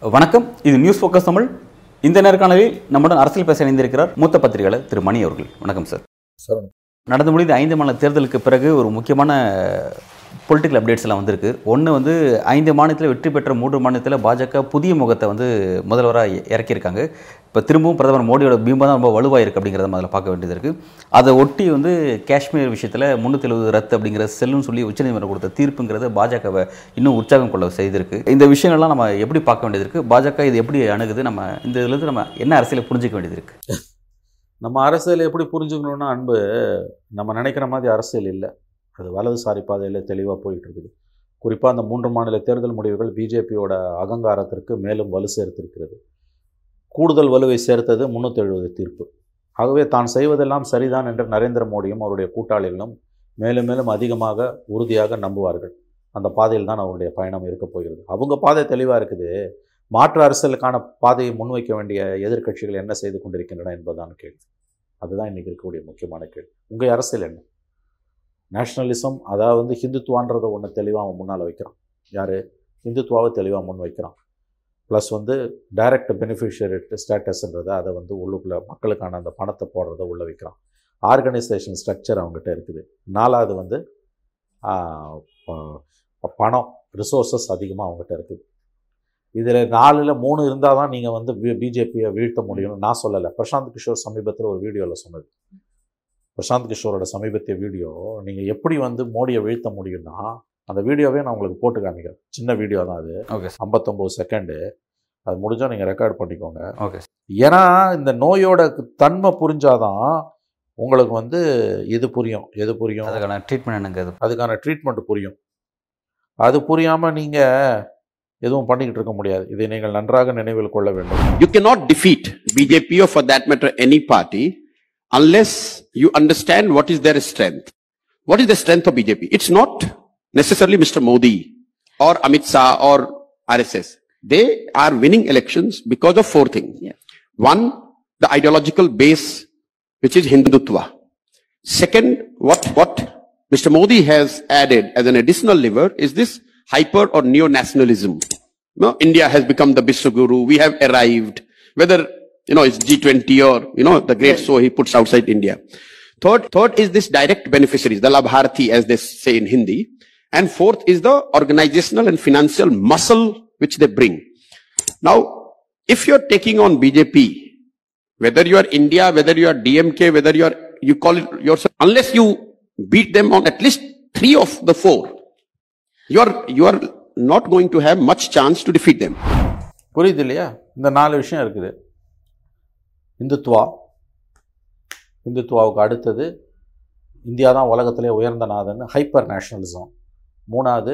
வணக்கம். இது news focus Tamil. இந்த நேர்காணலில் நம்முடன் அரசியல் பேச இணைந்திருக்கிறார் மூத்த பத்திரிகையாளர் திரு மணி அவர்கள். வணக்கம் சார் சார் நடந்து முடிந்த ஐந்து மாநில தேர்தலுக்கு பிறகு ஒரு முக்கியமான பொலிட்டிக்கல் அப்டேட்ஸ் எல்லாம் வந்திருக்கு. ஒன்று வந்து ஐந்து மாநிலத்தில் வெற்றி பெற்ற மூன்று மாநிலத்தில் பாஜக புதிய முகத்தை வந்து முதல்வராக இறக்கியிருக்காங்க. இப்போ திரும்பவும் பிரதமர் மோடியோட பிம்பம் தான் ரொம்ப வலுவாக இருக்குது அப்படிங்கிறத அதில் பார்க்க வேண்டியது இருக்குது அதை ஒட்டி வந்து காஷ்மீர் விஷயத்தில் முந்நூற்றி எழுபது ரத்து அப்படிங்கிற செல்லுன்னு சொல்லி உச்சநீதிமன்றம் கொடுத்த தீர்ப்புங்கிறத பாஜகவை இன்னும் உற்சாகம் கொள்ள செய்திருக்கு. இந்த விஷயங்கள்லாம் நம்ம எப்படி பார்க்க வேண்டியது இருக்குது பாஜக இது எப்படி அணுகுது? நம்ம இந்த இதுலேருந்து நம்ம என்ன அரசியலை புரிஞ்சிக்க வேண்டியது இருக்குது நம்ம அரசியல் எப்படி புரிஞ்சுக்கணுன்னா அன்பு நம்ம நினைக்கிற மாதிரி அரசியல் இல்லை. அது வலதுசாரி பாதையில் தெளிவாக போயிட்டுருக்குது. குறிப்பாக அந்த மூன்று மாநில தேர்தல் முடிவுகள் பிஜேபியோட அகங்காரத்திற்கு மேலும் வலு சேர்த்திருக்கிறது. கூடுதல் வலுவை சேர்த்தது முந்நூற்றி எழுபது தீர்ப்பு. ஆகவே தான் செய்வதெல்லாம் சரிதான் என்று நரேந்திர மோடியும் அவருடைய கூட்டாளிகளும் மேலும் மேலும் அதிகமாக உறுதியாக நம்புவார்கள். அந்த பாதையில் தான் அவருடைய பயணம் இருக்கப் போகிறது. அவங்க பாதை தெளிவாக இருக்குது. மாற்று அரசியலுக்கான பாதையை முன்வைக்க வேண்டிய எதிர்க்கட்சிகள் என்ன செய்து கொண்டிருக்கின்றன என்பதுதான் கேள்வி. அதுதான் இன்றைக்கி இருக்கக்கூடிய முக்கியமான கேள்வி. உங்கள் அரசியல் என்ன? நேஷ்னலிசம் அதாவது வந்து ஹிந்துத்துவான்றதை ஒன்று தெளிவாக அவன் முன்னால் வைக்கிறான். யார்? ஹிந்துத்துவாவை தெளிவாக முன் வைக்கிறான். ப்ளஸ் வந்து டைரக்ட் பெனிஃபிஷியரி ஸ்டேட்டஸ்ன்றதை அதை வந்து உள்ளுக்குள்ளே மக்களுக்கான அந்த பணத்தை போடுறத உள்ளே வைக்கிறான். ஆர்கனைசேஷன் ஸ்ட்ரக்சர் அவங்ககிட்ட இருக்குது. நாலாவது வந்து பணம் ரிசோர்ஸஸ் அதிகமாக அவங்ககிட்ட இருக்குது. இதில் நாலில் மூணு இருந்தால் தான் நீங்கள் வந்து பிஜேபியை வீழ்த்த முடியும்னு நான் சொல்லலை. பிரசாந்த் கிஷோர் சமீபத்தில் ஒரு வீடியோவில் சொன்னது. பிரசாந்த் கிஷோரோட சமீபத்திய வீடியோ நீங்கள் எப்படி வந்து மோடியை வீழ்த்த முடியும்னா அந்த வீடியோவே நான் உங்களுக்கு போட்டு காமிக்கிறேன். சின்ன வீடியோ தான் அது. ஓகே ஐம்பத்தொம்போது செகண்டு அது முடிஞ்சால் நீங்கள் ரெக்கார்ட் பண்ணிக்கோங்க. ஓகே ஏன்னா இந்த நோயோட தன்மை புரிஞ்சாதான் உங்களுக்கு வந்து எது புரியும்? எது புரியும்? அதுக்கான ட்ரீட்மெண்ட் அது? அதுக்கான ட்ரீட்மெண்ட் புரியும். அது புரியாமல் நீங்கள் எதுவும் பண்ணிக்கிட்டு இருக்க முடியாது. இதை நீங்கள் நன்றாக நினைவில் கொள்ள வேண்டும். You cannot defeat BJP or for that matter any party. Unless you understand what is their strength. What is the strength of BJP? It's not necessarily Mr. Modi or Amit Shah or RSS. They are winning elections because of four things. One, the ideological base, which is Hindutva. Second, what, what Mr. Modi has added as an additional lever is this hyper or neo-nationalism. No, India has become the Biswaguru. We have arrived. Whether, you know, it's G20 or, you know, the great show he puts outside India. Third, third is this direct beneficiaries, the Labharti as they say in Hindi. And fourth is the organizational and financial muscle which they bring. Now, if you're taking on BJP, whether you are India, whether you are DMK, whether you are, you call it yourself, unless you beat them on at least three of the four, you are, you are not going to have much chance to defeat them. புரியுது இல்லையா இந்த நாலு விஷயம் இருக்குது இந்துத்துவா. இந்துத்துவாவுக்கு அடுத்தது India தான் உலகத்திலே உயர்ந்த நாதன் ஹைப்பர் நேஷனலிசம் மூணாவது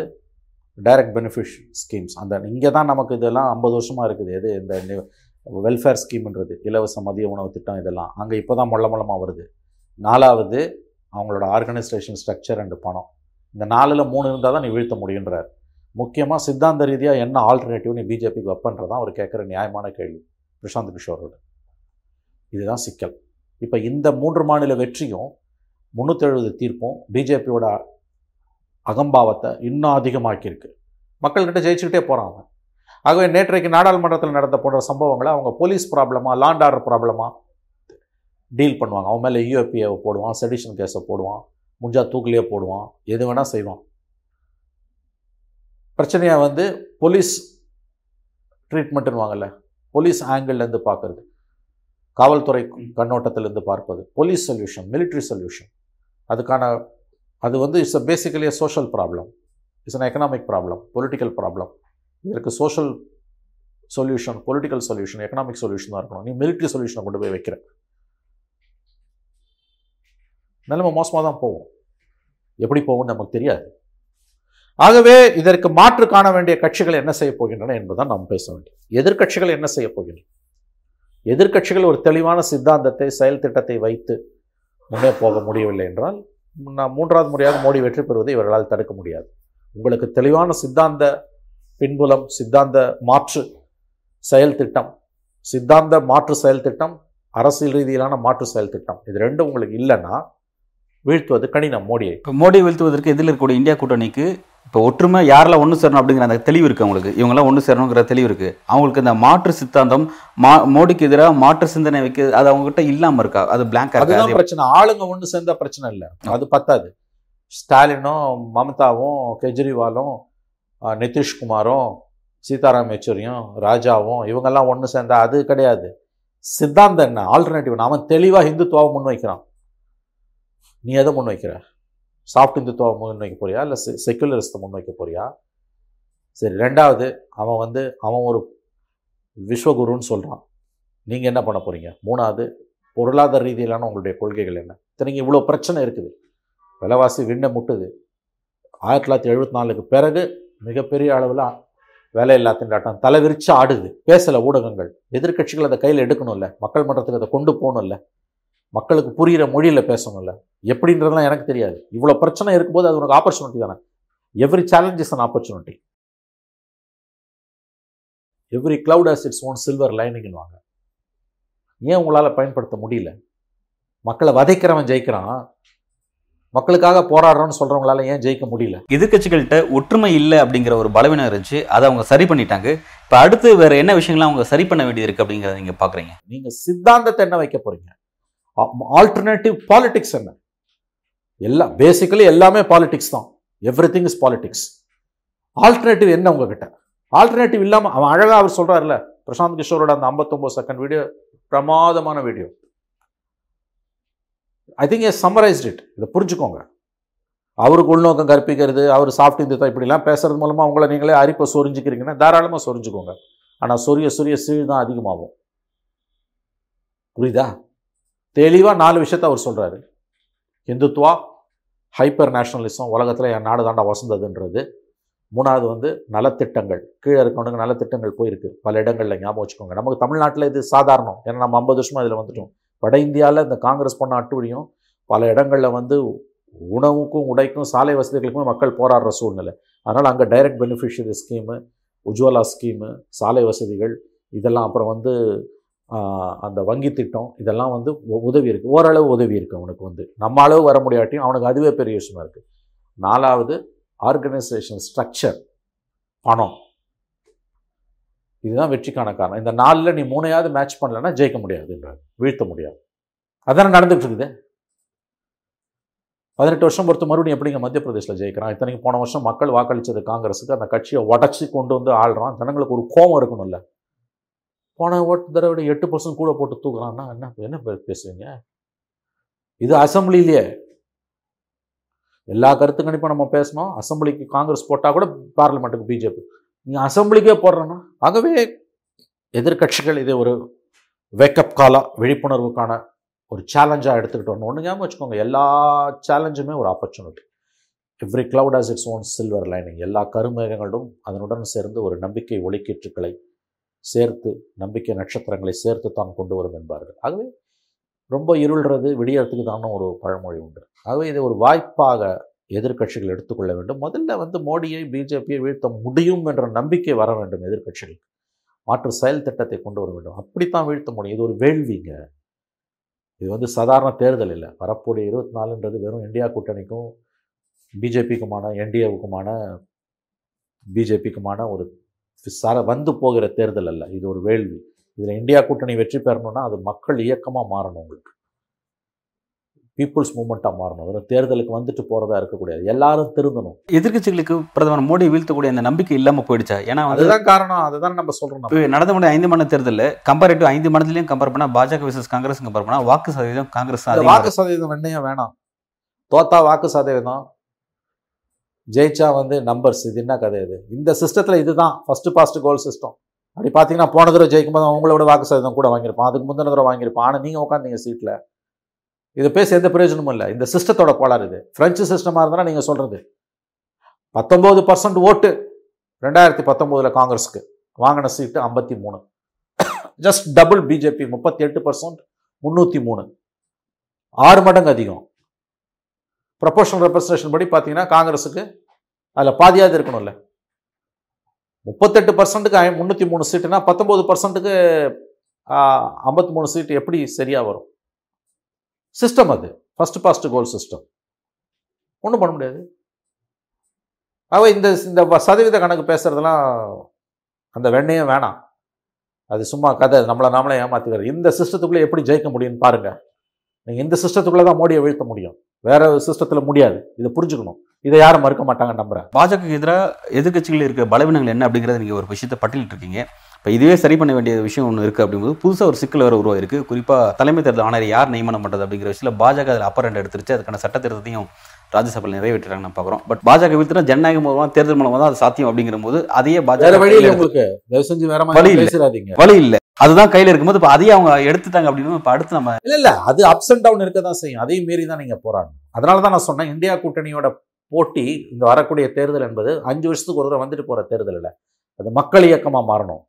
டைரக்ட் பெனிஃபிஷ் ஸ்கீம்ஸ் அந்த இங்கே தான் நமக்கு இதெல்லாம் ஐம்பது வருஷமாக இருக்குது. எது? இந்த வெல்ஃபேர் ஸ்கீம்ன்றது இலவச மதிய உணவு திட்டம் இதெல்லாம். அங்கே இப்போ தான் மொள்ள மொள்ளமாக வருது. நாலாவது அவங்களோட ஆர்கனைசேஷன் ஸ்ட்ரக்சர் அண்டு பணம். இந்த நாலில் மூணு இருந்தால் தான் நீ வீழ்த்த முடியுன்றார் முக்கியமாக சித்தாந்த ரீதியாக என்ன ஆல்டர்னேட்டிவ் நீ பிஜேபிக்கு வைப்பன்றதான் அவர் கேட்குற நியாயமான கேள்வி. பிரசாந்த் கிஷோரோட. இதுதான் சிக்கல். இப்போ இந்த மூன்று மாநில வெற்றியும் முந்நூற்றெழுபது தீர்ப்பும் பிஜேபியோட அகம்பாவத்தை இன்னும் அதிகமாக்கியிருக்கு. மக்கள்கிட்ட ஜெயிச்சுக்கிட்டே போகிறான் அவன். ஆகவே நேற்றைக்கு நாடாளுமன்றத்தில் நடந்த போன்ற சம்பவங்களை அவங்க போலீஸ் ப்ராப்ளமாக லாண்ட் ஆர்டர் ப்ராப்ளமாக டீல் பண்ணுவாங்க. அவன் மேலே யூஎப்பிஏவை போடுவான் செடிஷன் கேஸை போடுவான் முஞ்சா தூக்கிலேயே போடுவான் எது வேணால் செய்வான். பிரச்சனையாக வந்து போலீஸ் ட்ரீட்மெண்ட்டுன்னு போலீஸ் ஆங்கிள்லேருந்து பார்க்கறது. காவல்துறை கண்ணோட்டத்திலிருந்து பார்ப்பது. போலீஸ் சொல்யூஷன் மிலிட்ரி சொல்யூஷன் அதுக்கான அது வந்து it's a basically social problem it's an economic problem political problem இதற்கு social solution political solution economic solution தான் இருக்கணும். நீ மிலிட்ரி சொல்யூஷனை கொண்டு போய் வைக்கிற. நிலைமை மோசமாக தான் போகும். எப்படி போகும்னு நமக்கு தெரியாது. ஆகவே இதற்கு மாற்று காண வேண்டிய கட்சிகள் என்ன செய்ய போகின்றன என்பதுதான் நாம் பேச வேண்டியது எதிர்க்கட்சிகள் என்ன செய்ய போகின்றன? எதிர்க்கட்சிகள் ஒரு தெளிவான சித்தாந்தத்தை செயல் திட்டத்தை வைத்து முன்னே போக முடியவில்லை என்றால் நான் மூன்றாவது முறையாக மோடி வெற்றி பெறுவதை இவர்களால் தடுக்க முடியாது. உங்களுக்கு தெளிவான சித்தாந்த பின்புலம் சித்தாந்த மாற்று செயல் திட்டம் சித்தாந்த மாற்று செயல் திட்டம் அரசியல் ரீதியிலான மாற்று செயல் திட்டம் இது ரெண்டும் உங்களுக்கு இல்லைன்னா வீழ்த்துவது கடினம் மோடியை. இப்போ மோடி வீழ்த்துவதற்கு எதில் இருக்கக்கூடிய இந்தியா கூட்டணிக்கு இப்போ ஒற்றுமை யாரெல்லாம் ஒன்று சேரணும் அப்படிங்கிற அந்த தெளிவு இருக்குது அவங்களுக்கு. இவங்கெல்லாம் ஒன்று சேரணுங்கிற தெளிவு இருக்குது அவங்களுக்கு இந்த மாற்று சித்தாந்தம் மா மோடிக்கு எதிராக மாற்று சிந்தனை வைக்க அது அவங்ககிட்ட இல்லாமல் இருக்கா? அது பிளாங்காக இருக்கா? அதுதான் அது பிரச்சனை. ஆளுங்க ஒன்று சேர்ந்தா பிரச்சனை இல்லை. அது பத்தாது. ஸ்டாலினும் மம்தாவும் கெஜ்ரிவாலும் நிதிஷ்குமாரும் சீதாராம் யெச்சூரியும் ராஜாவும் இவங்கெல்லாம் ஒன்று சேர்ந்தா அது கிடையாது. சித்தாந்தம் என்ன? ஆல்டர்னேட்டிவ் அவன் தெளிவாக இந்துத்துவாவை முன்வைக்கிறான். நீ எதை முன்வைக்கிற? சாஃப்ட் இந்துத்துவம் முன்வைக்க போறியா? இல்லை செக்குலரிஸ்த்தை முன்வைக்க போறியா? சரி ரெண்டாவது அவன் வந்து அவன் ஒரு விஸ்வகுருன்னு சொல்கிறான் நீங்கள் என்ன பண்ண போகிறீங்க மூணாவது பொருளாதார ரீதியிலான உங்களுடைய கொள்கைகள் என்ன? இத்தனைக்கு இவ்வளோ பிரச்சனை இருக்குது. விலைவாசி விண்ணை முட்டுது. ஆயிரத்தி தொள்ளாயிரத்தி எழுபத்தி நாலுக்கு பிறகு மிகப்பெரிய அளவில் வேலையில்லா திண்டாட்டம் தலைவிரிச்சு ஆடுது. பேசலை ஊடகங்கள். எதிர்க்கட்சிகள் அதை கையில் எடுக்கணும்ல. மக்கள் மன்றத்துக்கு அதை கொண்டு போகணும்ல. மக்களுக்கு புரிகிற மொழியில் பேசணும்ல. எப்படின்றதெல்லாம் எனக்கு தெரியாது. இவ்வளோ பிரச்சனை இருக்கும்போது அது உனக்கு ஆப்பர்ச்சுனிட்டி தானே. Every challenge is an opportunity every cloud has its own silver லைனிங்னு வாங்க ஏன் உங்களால் பயன்படுத்த முடியல? மக்களை வதைக்கிறவன் ஜெயிக்கிறான். மக்களுக்காக போராடுறோன்னு சொல்றவங்களால ஏன் ஜெயிக்க முடியல? எதிர்க்கட்சிகள்கிட்ட ஒற்றுமை இல்லை அப்படிங்கிற ஒரு பலவீனம் இருந்துச்சு. அதை அவங்க சரி பண்ணிட்டாங்க. இப்போ அடுத்து வேற என்ன விஷயங்கள்லாம் அவங்க சரி பண்ண வேண்டியது இருக்கு அப்படிங்கிறத நீங்க பாக்குறீங்க? நீங்க சித்தாந்தத்தை என்ன வைக்க போறீங்க? ஆல்டர்னேட்டிவ் பாலிட்டிக்ஸ் என்ன? எல்லாம் பேசிக்கலி எல்லாமே பாலிட்டிக்ஸ் தான். Everything is politics alternative என்ன உங்ககிட்ட? ஆல்டர்னேட்டிவ் இல்லாமல் அவன் அழகாக அவர் சொல்கிறார்ல பிரசாந்த் கிஷோரோட அந்த 59 செகண்ட் வீடியோ பிரமாதமான video I think I summarised it இதை புரிஞ்சுக்கோங்க. அவருக்கு உள்நோக்கம் கற்பிக்கிறது அவர் சாஃப்ட் இந்த இப்படிலாம் பேசுறது மூலமாக உங்களை நீங்களே அரிப்பை சொரிஞ்சுக்கிறீங்கன்னா தாராளமாக சொரிஞ்சுக்கோங்க. ஆனால் சொரிய சொரிய சீழ் தான் அதிகமாகும். புரியுதா? தெளிவாக நாலு விஷயத்த அவர் சொல்கிறாரு இந்துத்துவா ஹைப்பர் நேஷனலிசம் உலகத்தில் என் நாடு தாண்டா வசந்ததுன்றது. மூணாவது வந்து நலத்திட்டங்கள். கீழே இருக்கவனுக்கு நலத்திட்டங்கள் போயிருக்கு. பல இடங்களில் ஞாபகம் வச்சுக்கோங்க. நமக்கு தமிழ்நாட்டில் இது சாதாரணம். ஏன்னா நம்ம ஐம்பது வருஷமாக இதில் வந்துட்டோம். வட இந்தியாவில் இந்த காங்கிரஸ் பண்ண அட்டுவழியும் பல இடங்களில் வந்து உணவுக்கும் உடைக்கும் சாலை வசதிகளுக்குமே மக்கள் போராடுற சூழ்நிலை. அதனால் அங்கே direct beneficiary scheme Ujjwala scheme சாலை வசதிகள் இதெல்லாம். அப்புறம் வந்து அந்த வங்கி திட்டம் இதெல்லாம் வந்து உதவி இருக்குது ஓரளவு உதவி இருக்குது அவனுக்கு வந்து. நம்ம அளவு வர முடியாட்டியும் அவனுக்கு அதுவே பெரிய விஷயமா இருக்குது நாலாவது ஆர்கனைசேஷன் ஸ்ட்ரக்சர் பணம். இதுதான் வெற்றிக்கான காரணம். இந்த நாலில் நீ மூணையாவது மேட்ச் பண்ணலன்னா ஜெயிக்க முடியாதுன்றார். வீழ்த்த முடியாது. அதானே நடந்துகிட்டு இருக்குது பதினெட்டு வருஷம் பொறுத்து மறுபடியும் எப்படிங்க மத்திய பிரதேசில் ஜெயிக்கிறான்? இத்தனைக்கு போன வருஷம் மக்கள் வாக்களித்தது காங்கிரஸுக்கு அந்த கட்சியை உடச்சி கொண்டு வந்து ஆள்றான். ஜனங்களுக்கு ஒரு கோபம் இருக்கணும்ல. போன ஓட்டு தடவை விட எட்டு பர்சன்ட் கூட போட்டு தூக்குறான்னா என்ன என்ன பேசுவீங்க இது அசம்பிளிலேயே எல்லா கருத்து கணிப்பும் நம்ம பேசணும். அசம்பிளிக்கு காங்கிரஸ் போட்டால் கூட பார்லிமெண்ட்டுக்கு பிஜேபி நீங்கள் அசம்பிளிக்கே போடுறேன்னா ஆகவே எதிர்க்கட்சிகள் இதை ஒரு வேக்கப் காலாக விழிப்புணர்வுக்கான ஒரு சேலஞ்சாக எடுத்துக்கிட்டு வரணும். ஒன்று ஞாபகம் வச்சுக்கோங்க எல்லா சேலஞ்சுமே ஒரு opportunity every cloud has its own silver lining எல்லா கருமேகங்களும் அதனுடன் சேர்ந்து ஒரு நம்பிக்கை ஒளிக்கீற்றுக்களை சேர்த்து நம்பிக்கை நட்சத்திரங்களை சேர்த்து தான் கொண்டு வரும் என்பார்கள். ஆகவே ரொம்ப இருள்றது விடியறதுக்கு தானே ஒரு பழமொழி உண்டு. ஆகவே இதை ஒரு வாய்ப்பாக எதிர்க்கட்சிகள் எடுத்துக்கொள்ள வேண்டும். முதல்ல வந்து மோடியை பிஜேபியை வீழ்த்த முடியும் என்ற நம்பிக்கை வர வேண்டும் எதிர்க்கட்சிகளுக்கு மாற்று செயல் திட்டத்தை கொண்டு வர வேண்டும். அப்படித்தான் வீழ்த்த முடியும். இது ஒரு வேள்விங்க. இது வந்து சாதாரண தேர்தல் இல்லை. வரக்கூடிய இருபத்தி நாலுன்றது வெறும் இந்தியா கூட்டணிக்கும் பிஜேபிக்குமான என்டிஏவுக்குமான பிஜேபிக்குமான ஒரு சார வந்து போகிற தேர்தல் அல்ல. இது ஒரு வேள்வி. இதில் இந்தியா கூட்டணி வெற்றி பெறணும்னா அது மக்கள் இயக்கமாக மாறணும் உங்களுக்கு. பீப்புள்ஸ் மூமெண்ட்டாக மாறணும். வெறும் தேர்தலுக்கு வந்துட்டு போகிறதா இருக்கக்கூடாது. எல்லாரும் திருந்தணும். எதிர்க்கட்சிகளுக்கு பிரதமர் மோடி வீழ்த்தக்கூடிய அந்த நம்பிக்கை இல்லாம போயிடுச்சா? ஏன்னா அதுதான் காரணம். அதுதான் நம்ம சொல்கிறோம் நடந்த முடிய ஐந்து மாநில தேர்தலில் கம்பேரிட்டிவ் ஐந்து மாநிலத்திலையும் கம்பேர் பண்ணா பாஜக விசஸ் காங்கிரஸ் கம்பேர் பண்ணா வாக்கு சதவீதம் காங்கிரஸ் வாக்கு சதவீதம் வெண்ணையும் வேணாம். தோத்தா வாக்கு சதவீதம் ஜெயிச்சா வந்து நம்பர்ஸ் இது என்ன கதை இது? இந்த சிஸ்டத்தில் இதுதான் ஃபர்ஸ்ட் பாஸ்ட் கோல் சிஸ்டம் அப்படி பார்த்தீங்கன்னா போன தடவை ஜெயிக்கும் போது அவங்களோட வாக்கு சதவீதம் கூட வாங்கியிருப்பான். அதுக்கு முந்தின தடவை வாங்கியிருப்பான். ஆனால் நீங்கள் உட்காந்தீங்க சீட்டில் இதை பேசி எந்த பிரயோஜனமும் இல்லை. இந்த சிஸ்டத்தோட கோளாறு இது. ஃப்ரெஞ்சு சிஸ்டமாக இருந்தால் நீங்கள் சொல்கிறது பத்தொம்போது பர்சன்ட் ஓட்டு ரெண்டாயிரத்தி பத்தொம்போதில் காங்கிரஸுக்கு. வாங்கின சீட்டு ஐம்பத்தி மூணு. ஜஸ்ட் டபுள் பிஜேபி முப்பத்தி எட்டு பர்சன்ட் முந்நூற்றி மூணு. ஆறு மடங்கு அதிகம். ப்ரொபோஷனல் ரெப்ரசன்டேஷன் படி பார்த்தீங்கன்னா காங்கிரஸுக்கு அதில் பாதியாவது இருக்கணும்ல. முப்பத்தெட்டு பர்சன்ட்டுக்கு முந்நூற்றி மூணு சீட்டுனா பத்தொம்போது பர்சன்ட்டுக்கு ஐம்பத்தி மூணு சீட்டு எப்படி சரியாக வரும்? சிஸ்டம் அது. ஃபர்ஸ்ட் பாஸ்ட் கோல் சிஸ்டம் ஒன்றும் பண்ண முடியாது. அவ இந்த இந்த சதவீத கணக்கு பேசுகிறதுலாம் அந்த வெண்ணையும் வேணாம். அது சும்மா கதை. நம்மளை நாமளே ஏமாத்திக்கிறது. இந்த சிஸ்டத்துக்குள்ளே எப்படி ஜெயிக்க முடியும்னு பாருங்கள் நீங்கள் இந்த சிஸ்டத்துக்குள்ளே தான் மோடியை வீழ்த்த முடியும். வேற சிஸ்டத்தில் முடியாது. இதை புரிஞ்சுக்கணும். இதை யாரும் மறுக்க மாட்டாங்கன்னு நம்புறேன். பாஜகவுக்கு எதிராக எதிர்க்கட்சிகள் இருக்க பலவீனங்கள் என்ன அப்படிங்கிறத நீங்கள் ஒரு விஷயத்தை பட்டியலிட்டு இருக்கீங்க இப்போ இதுவே சரி பண்ண வேண்டிய விஷயம் ஒன்று இருக்குது அப்படிங்கும்போது புதுசாக ஒரு சிக்கல் வேறு உருவாயிருக்கு. குறிப்பாக தலைமை தேர்தல் ஆணையர் யார் நியமனம் பண்ணுறது அப்படிங்கிற விஷயத்தில் பாஜக அதில் அப்பர் ஹேண்ட் எடுத்துருச்சு. அதுக்கான சட்ட திருத்தத்தையும் ராஜ்யசபாவில் நிறைவேற்றுறாங்க நம்ம பார்க்குறோம் பட் பாஜக வீழ்த்தினா ஜனநாயக மூலமாக தேர்தல் மூலமாக தான் அது சாத்தியம் அப்படிங்கிற போது அதையே பாஜக வழி இல்லை உங்களுக்கு. வழி இல்லை. அதுதான் கையில் இருக்கும்போது இப்போ அதையும் அவங்க எடுத்துட்டாங்க அப்படின்னு இப்போ அடுத்து நம்ம இல்ல இல்ல. அது அப்ஸ் அண்ட் டவுன் இருக்க தான் செய்யும். அதையும் மீறி தான் நீங்க போராடணும் அதனால தான் நான் சொன்னேன் இந்தியா கூட்டணியோட போட்டி இந்த வரக்கூடிய தேர்தல் என்பது அஞ்சு வருஷத்துக்கு ஒரு தடவை வந்துட்டு போற தேர்தல் இல்லை. அது மக்கள் இயக்கமாக மாறணும்.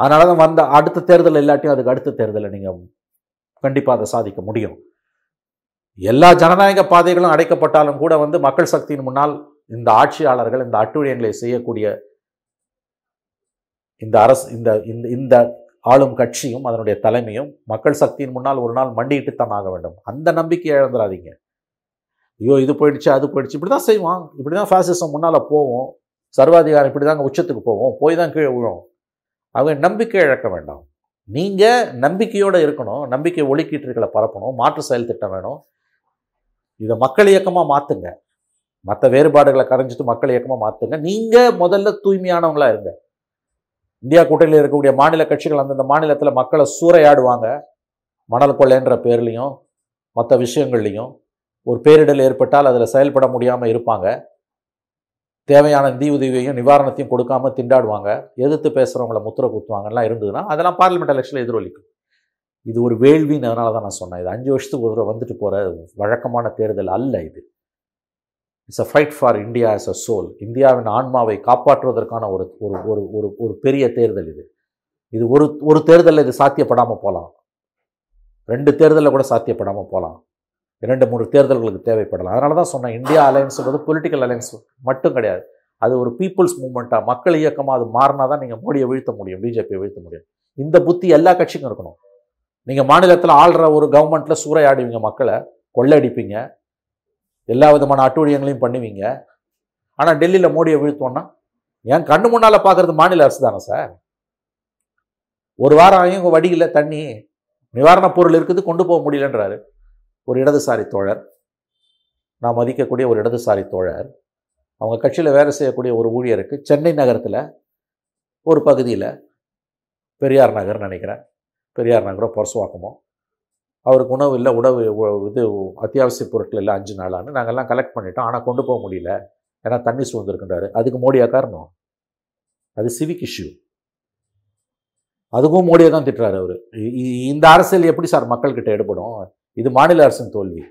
அதனால தான் வந்த அடுத்த தேர்தல் இல்லாட்டியும் அதுக்கு அடுத்த தேர்தலை நீங்கள் கண்டிப்பாக அதை சாதிக்க முடியும். எல்லா ஜனநாயக பாதைகளும் அடைக்கப்பட்டாலும் கூட வந்து மக்கள் சக்தியின் முன்னால் இந்த ஆட்சியாளர்கள் இந்த அட்டுழியங்களை செய்யக்கூடிய இந்த அரசு இந்த இந்த இந்த ஆளும் கட்சியும் அதனுடைய தலைமையும் மக்கள் சக்தியின் முன்னால் ஒரு நாள் மண்டியிட்டுத்தான் ஆக வேண்டும். அந்த நம்பிக்கையை இழந்துடாதீங்க ஐயோ இது போயிடுச்சு அது போயிடுச்சு இப்படி தான் செய்வான். இப்படி தான் ஃபேசிசம் முன்னால் போவோம். சர்வாதிகாரம் இப்படி தாங்க உச்சத்துக்கு போவோம். போய் தான் கீழே விழும் அவங்க நம்பிக்கை இழக்க வேண்டாம். நீங்கள் நம்பிக்கையோடு இருக்கணும். நம்பிக்கை ஒளிக்கீற்றுகளை பரப்பணும். மாற்று செயல் திட்டம் வேணும். இதை மக்கள் இயக்கமாக மாற்றுங்க மற்ற வேறுபாடுகளை கரைஞ்சிட்டு மக்கள் இயக்கமாக மாற்றுங்க நீங்கள் முதல்ல தூய்மையானவங்களா இருங்க. இந்தியா கூட்டணியில் இருக்கக்கூடிய மாநில கட்சிகள் அந்தந்த மாநிலத்தில் மக்களை சூறையாடுவாங்க. மணல் கொள்ளைன்ற பேர்லேயும் மற்ற விஷயங்கள்லையும். ஒரு பேரிடல் ஏற்பட்டால் அதில் செயல்பட முடியாமல் இருப்பாங்க. தேவையான நிதி உதவியையும் நிவாரணத்தையும் கொடுக்காம திண்டாடுவாங்க. எதிர்த்து பேசுகிறவங்கள முத்திர குத்துவாங்கலாம் இருந்ததுன்னா அதெல்லாம் பார்லிமெண்ட் எலெக்ஷனில் எதிரொலிக்கும். இது ஒரு வேள்வின்னு அதனால தான் நான் சொன்னேன். இது அஞ்சு வருஷத்துக்கு ஒரு தடவை வந்துட்டு போகிற வழக்கமான தேர்தல் அல்ல இது. It's a fight for India as a soul இந்தியாவின் ஆன்மாவை காப்பாற்றுவதற்கான ஒரு ஒரு ஒரு ஒரு ஒரு பெரிய தேர்தல் இது. இது ஒரு ஒரு தேர்தலில் இது சாத்தியப்படாமல் போகலாம் ரெண்டு தேர்தலில் கூட சாத்தியப்படாமல் போகலாம் இரண்டு மூணு தேர்தல்களுக்கு தேவைப்படலாம். அதனால தான் சொன்னேன் இந்தியா அலையன்ஸுங்கிறது பொலிட்டிக்கல் அலையன்ஸ் மட்டும் கிடையாது. அது ஒரு பீப்புள்ஸ் மூவ்மெண்ட்டாக மக்கள் இயக்கமாக அது மாறினா தான் நீங்கள் மோடியை வீழ்த்த முடியும் பிஜேபியை வீழ்த்த முடியும். இந்த புத்தி எல்லா கட்சிக்கும் இருக்கணும். நீங்கள் மாநிலத்தில் ஆள்ற ஒரு கவர்மெண்ட்டில் சூறையாடுவீங்க மக்களை கொள்ளையடிப்பீங்க எல்லா விதமான அட்டூழியங்களையும் பண்ணுவீங்க. ஆனால் டெல்லியில் மோடியை வீழ்த்தோன்னா என் கண்ணு முன்னால் பார்க்குறது மாநில அரசு தானே சார்? ஒரு வாரம் ஆகியும் வடியில் தண்ணி நிவாரணப் பொருள் இருக்குது கொண்டு போக முடியலன்றாரு. ஒரு இடதுசாரி தோழர். நான் மதிக்கக்கூடிய ஒரு இடதுசாரி தோழர். அவங்க கட்சியில் வேலை செய்யக்கூடிய ஒரு ஊழியருக்கு சென்னை நகரத்தில் ஒரு பகுதியில் பெரியார் நகர் நினைக்கிறேன். பெரியார் நகரம் பொரசுவாக்கமோ அவருக்கு உணவு இல்லை உணவு இது அத்தியாவசிய பொருட்கள் இல்லை அஞ்சு நாளான்னு நாங்கள்லாம் கலெக்ட் பண்ணிட்டோம். ஆனால் கொண்டு போக முடியல. ஏன்னா தண்ணி சூழ்ந்துருக்குன்றாரு அதுக்கு மோடியா காரணம்? அது சிவிக் இஷ்யூ அதுக்கும் மோடியை தான் திட்டுறாரு அவர். இந்த அரசியல் எப்படி சார் மக்கள்கிட்ட எடுபடும்? இது மாநில அரசின் தோல்வி.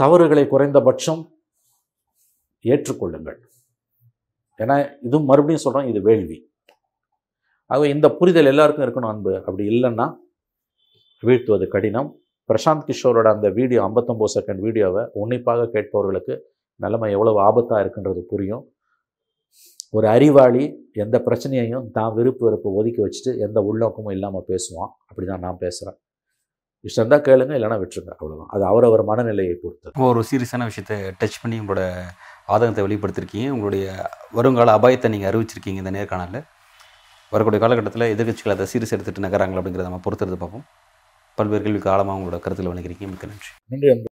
தவறுகளை குறைந்தபட்சம் ஏற்றுக்கொள்ளுங்கள். ஏன்னா இதுவும் மறுபடியும் சொல்கிறோம் இது வேள்வி. ஆக இந்த புரிதல் எல்லாருக்கும் இருக்கணும் அன்பு. அப்படி இல்லைன்னா வீழ்த்துவது கடினம். பிரசாந்த் கிஷோரோட அந்த வீடியோ 59 செகண்ட் வீடியோவை உன்னிப்பாக கேட்பவர்களுக்கு நிலைமை எவ்வளவு ஆபத்தாக இருக்குன்றது புரியும். ஒரு அறிவாளி எந்த பிரச்சனையையும் தான் விருப்பு வெறுப்பு ஒதுக்கி வச்சுட்டு எந்த உள்நோக்கமும் இல்லாமல் பேசுவான். அப்படி தான் நான் பேசுகிறேன் இஷ்டம் இருந்தால் கேளுங்க இல்லைன்னா விட்டுருங்க அவ்வளோதான் அது அவரவர் மனநிலையை பொறுத்து ஒரு சீரியஸான விஷயத்தை டச் பண்ணி உங்களோட ஆதங்கத்தை வெளிப்படுத்திருக்கீங்க. உங்களுடைய வருங்கால அபாயத்தை நீங்கள் அறிவிச்சிருக்கீங்க இந்த நேர்காணலில். வரக்கூடிய காலகட்டத்தில் எதிர்கட்சிகள் அதை சீரியஸ் எடுத்துட்டு நகராங்களா அப்படிங்கிறத நம்ம பொறுத்துறது பார்ப்போம். பல்வேறு கேள்வி காலமாக உங்களோட கருத்தில் வணங்குறீங்க மிக்க நன்றி. நன்றி